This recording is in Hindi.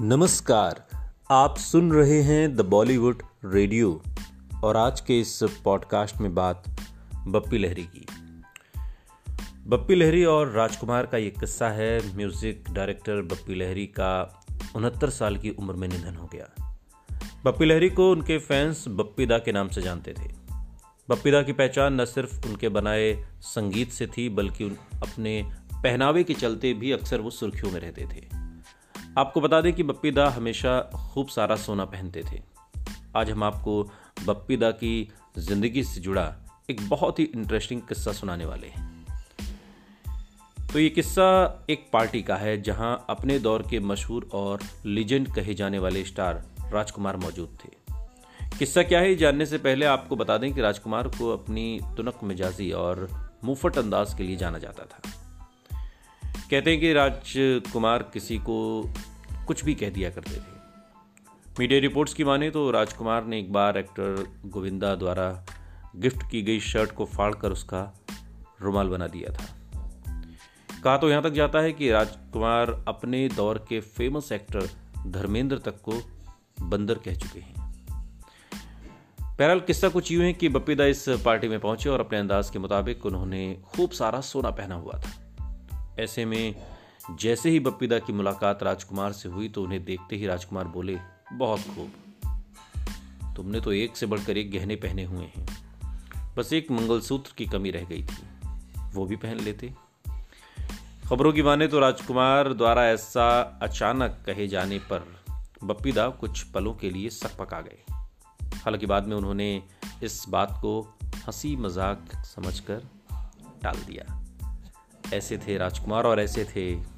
नमस्कार, आप सुन रहे हैं द बॉलीवुड रेडियो और आज के इस पॉडकास्ट में बात बप्पी लहरी की। बप्पी लहरी और राजकुमार का ये किस्सा है म्यूज़िक डायरेक्टर बप्पी लहरी का उनहत्तर साल की उम्र में निधन हो गया। बप्पी लहरी को उनके फैंस बप्पीदा के नाम से जानते थे। बप्पीदा की पहचान न सिर्फ़ उनके बनाए संगीत से थी, बल्कि अपने पहनावे के चलते भी अक्सर वो सुर्खियों में रहते थे। आपको बता दें कि बप्पी दा हमेशा खूब सारा सोना पहनते थे। आज हम आपको बप्पी दा की ज़िंदगी से जुड़ा एक बहुत ही इंटरेस्टिंग किस्सा सुनाने वाले हैं। तो ये किस्सा एक पार्टी का है जहाँ अपने दौर के मशहूर और लीजेंड कहे जाने वाले स्टार राजकुमार मौजूद थे। किस्सा क्या है, जानने से पहले आपको बता दें कि राजकुमार को अपनी तुनक मिजाजी और मुफट अंदाज के लिए जाना जाता था। कहते हैं कि राजकुमार किसी को कुछ भी कह दिया करते थे। मीडिया रिपोर्ट्स की माने तो राजकुमार ने एक बार एक्टर गोविंदा द्वारा गिफ्ट की गई शर्ट को फाड़कर उसका रुमाल बना दिया था। कहा तो यहाँ तक जाता है कि राजकुमार अपने दौर के फ़ेमस एक्टर धर्मेंद्र तक को बंदर कह चुके हैं। बहरहाल किस्सा कुछ यूँ है कि बप्पीदा इस पार्टी में पहुँचे और अपने अंदाज के मुताबिक उन्होंने खूब सारा सोना पहना हुआ था। ऐसे में जैसे ही बप्पीदा की मुलाकात राजकुमार से हुई तो उन्हें देखते ही राजकुमार बोले, बहुत खूब। तुमने तो एक से बढ़कर एक गहने पहने हुए हैं। बस एक मंगलसूत्र की कमी रह गई थी। वो भी पहन लेते। खबरों की माने तो राजकुमार द्वारा ऐसा अचानक कहे जाने पर बप्पीदा कुछ पलों के लिए सक पका गए। हालाँकि बाद में उन्होंने इस बात को हँसी मज़ाक समझकर टाल दिया। ऐसे थे राजकुमार और ऐसे थे